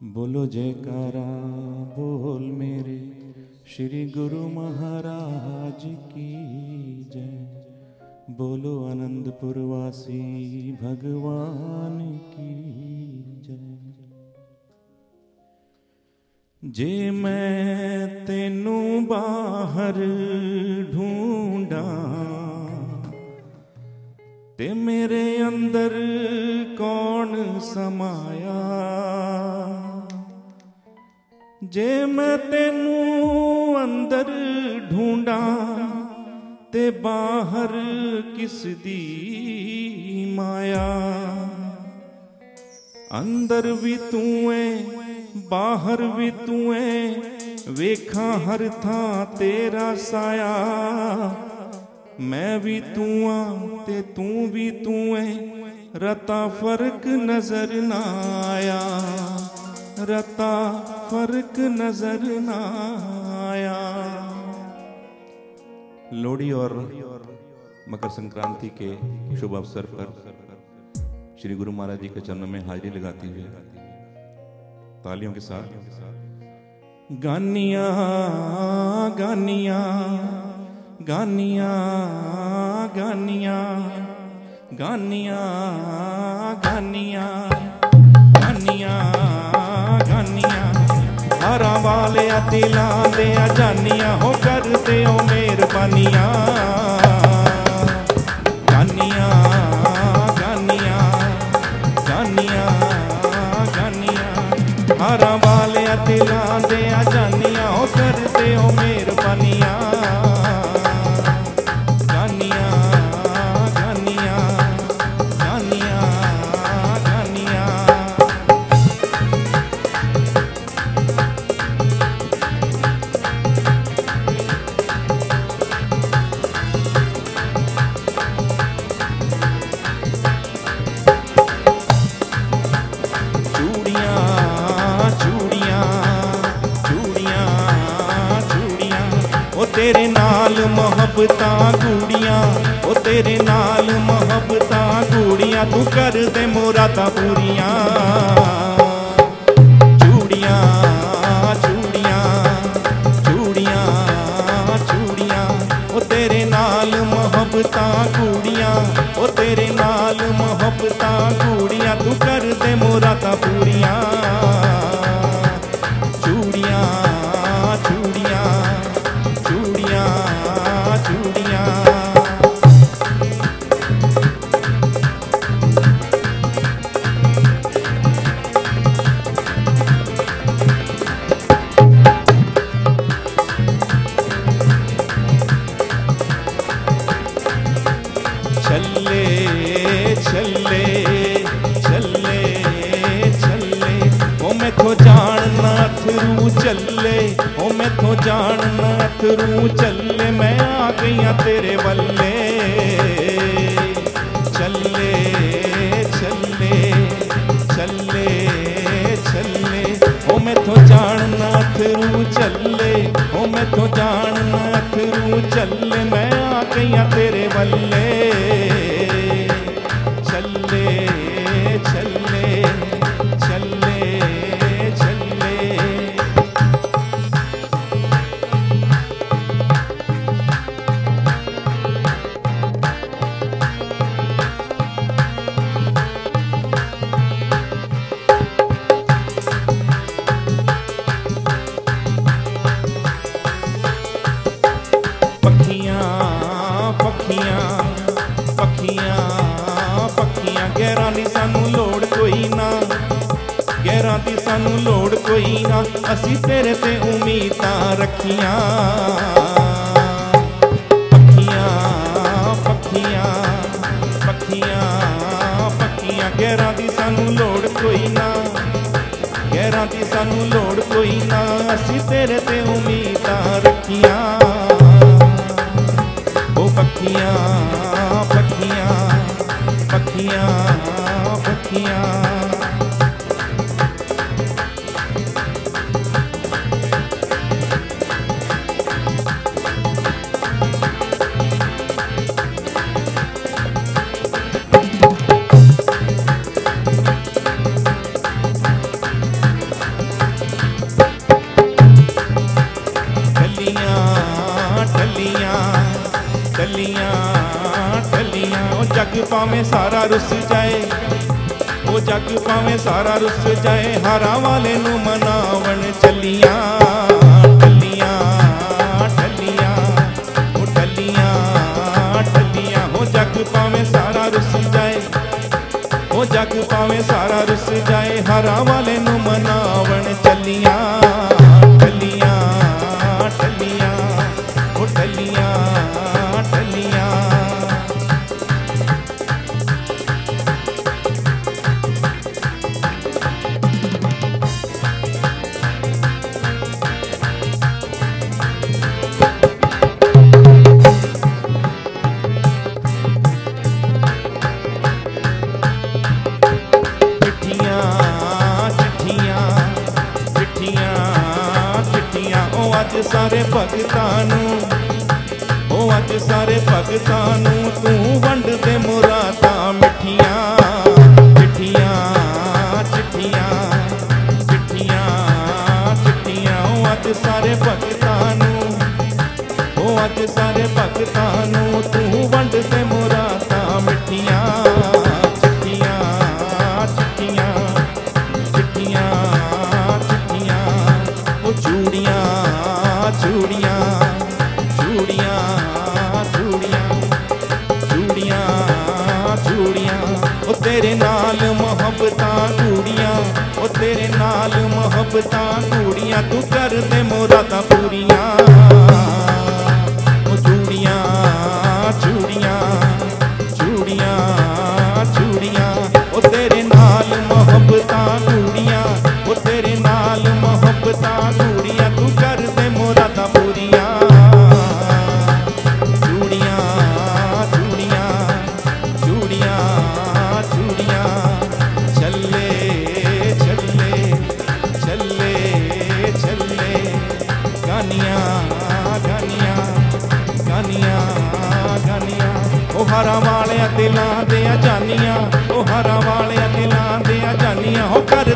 ਬੋਲੋ ਜੈਕਾਰਾ ਬੋਲ ਮੇਰੇ ਸ੍ਰੀ ਗੁਰੂ ਮਹਾਰਾਜ ਕੀ ਜੈ ਬੋਲੋ ਆਨੰਦਪੁਰ ਵਾਸੀ ਭਗਵਾਨ ਕੀ ਜੈ ਜੇ ਮੈਂ ਤੈਨੂੰ ਬਾਹਰ ਢੂੰਡਾਂ ਤੇ ਮੇਰੇ ਅੰਦਰ ਕੌਣ ਸਮਾਇਆ ਜੇ ਮੈਂ ਤੈਨੂੰ ਅੰਦਰ ਢੂੰਡਾਂ ਤੇ ਬਾਹਰ ਕਿਸ ਦੀ ਮਾਇਆ, ਅੰਦਰ ਵੀ ਤੂੰ ਏ, ਬਾਹਰ ਵੀ ਤੂੰ ਏ, ਵੇਖਾਂ ਹਰ ਥਾਂ ਤੇਰਾ ਸਾਇਆ। ਮੈਂ ਵੀ ਤੂੰ ਆ ਤੇ ਤੂੰ ਵੀ ਤੂੰ ਏ, ਰਤਾ ਫ਼ਰਕ ਨਜ਼ਰ ਨਾ ਆਇਆ। रता फ़र्क नज़र ना आया। लोहड़ी और मकर संक्रांति के शुभ अवसर पर श्री गुरु महाराज जी के चरणों में हाजिरी लगाती हुई तालियों के साथ गानिया गानिया गानिया गानिया गानिया गानिया। ਵਾਲਿਆ ਦਿਲਾਂ ਦੇ ਆ ਜਾਨੀਆਂ ਹੋ ਕਰਦੇ ਓ ਮਿਹਰਬਾਨੀਆਂ। ਗਾਨੀਆਂ ਗਾਨੀਆਂ ਗਾਨੀਆਂ ਗਾਨੀਆਂ ਹਾਰਾਂ ਵਾਲਿਆ ਦਿਲਾਂ ਦੇ ਆ ਜਾਨੀਆਂ ਹੋ ਕਰਦੇ ਓ ਮਿਹਰਬਾਨੀਆਂ। ਮੁਹੱਬਤਾਂ ਗੂੜੀਆਂ, ਉਹ ਤੇਰੇ ਨਾਲ ਮੁਹੱਬਤਾਂ ਗੂੜੀਆਂ, ਤੂੰ ਕਰ ਦੇ ਮੁਰਾਦਾਂ ਪੂਰੀਆਂ। ਚੂੜੀਆਂ ਚੂੜੀਆਂ ਚੂੜੀਆਂ ਚੂੜੀਆਂ, ਉਹ ਤੇਰੇ ਨਾਲ ਮੁਹੱਬਤਾਂ ਗੂੜੀਆਂ, ਉਹ ਤੇਰੇ ਨਾਲ ਮੁਹੱਬਤਾਂ ਗੂੜੀਆਂ, ਤੂੰ ਕਰ ਦੇ ਮੁਰਾਦਾਂ ਪੂਰੀਆਂ। ਅਥਰੂ ਚੱਲੇ, ਉਹ ਮੈਥੋਂ ਜਾਣ ਨਾ ਅਥਰੂ ਚੱਲੇ, ਮੈਂ ਆ ਗਈਆਂ ਤੇਰੇ ਵੱਲੇ। ਛੱਲੇ ਛੱਲੇ ਛੱਲੇ ਛੱਲੇ ਉਹ ਮੈਥੋਂ ਜਾਣ ਨਾ ਅਥਰੂ ਚੱਲੇ, ਉਹ ਮੈਥੋਂ ਜਾਣ ਨਾ ਅਥਰੂ ਚੱਲੇ, ਮੈਂ ਆ ਗਈਆਂ ਤੇਰੇ ਵੱਲੇ। ਗਹਿਰਾਂ ਦੀ ਸਾਨੂੰ ਲੋੜ ਕੋਈ ਨਾ, ਅਸੀਂ ਤੇਰੇ ਤੇ ਉਮੀਦਾਂ ਰੱਖੀਆਂ। ਪੱਖੀਆਂ ਪੱਖੀਆਂ ਪੱਖੀਆਂ ਪੱਖੀਆਂ। ਗਹਿਰਾਂ ਦੀ ਸਾਨੂੰ ਲੋੜ ਕੋਈ ਨਾ, ਗਹਿਰਾਂ ਦੀ ਸਾਨੂੰ ਲੋੜ ਕੋਈ ਨਾ, ਅਸੀਂ ਤੇਰੇ ਤੇ ਜੱਗ ਭਾਵੇਂ ਸਾਰਾ ਰੁੱਸ ਜਾਏ, ਉਹ ਜੱਗ ਭਾਵੇਂ ਸਾਰਾ ਰੁੱਸ ਜਾਏ, ਹਾਰਾਂ ਵਾਲੇ ਨੂੰ ਮਨਾਵਣ ਚੱਲੀਆਂ ਟੱਲੀਆਂ ਟੱਲੀਆਂ ਉਹ ਟੱਲੀਆਂ ਟੱਲੀਆਂ ਹੋ ਜੱਗ ਭਾਵੇਂ ਸਾਰਾ ਰੁੱਸ ਜਾਏ, ਉਹ ਜੱਗ ਭਾਵੇਂ ਸਾਰਾ ਰੁੱਸ ਜਾਏ, ਹਾਰਾਂ ਵਾਲੇ ਨੂੰ ਅੱਜ ਸਾਰੇ ਭਗਤਾਂ ਨੂੰ, ਉਹ ਅੱਜ ਸਾਰੇ ਭਗਤਾਂ ਨੂੰ ਤੂੰ ਵੰਡ ਦੇ ਮੁਰਾਦਾਂ ਮਿੱਠੀਆਂ ਚਿੱਠੀਆਂ ਚਿੱਠੀਆਂ ਚਿੱਠੀਆਂ ਚਿੱਠੀਆਂ। ਉਹ ਅੱਜ ਸਾਰੇ ਭਗਤਾਂ ਨੂੰ, ਉਹ ਅੱਜ ਸਾਰੇ ਭਗਤਾਂ ਨੂੰ ਨਾਲ ਮੁਹੱਬਤਾਂ ਕੂੜੀਆਂ ਤੂੰ ਕਰ ਦੇ ਮੁਰਾਦਾਂ ਹਰਾਂ ਵਾਲਿਆਂ ਦਿਲਾਂ ਦੇ ਜਾਨੀਆਂ ਉਹ ਹਰਾਂ ਵਾਲਿਆਂ ਦਿਲਾਂ ਦੇ ਜਾਨੀਆਂ ਹੋ ਕਰ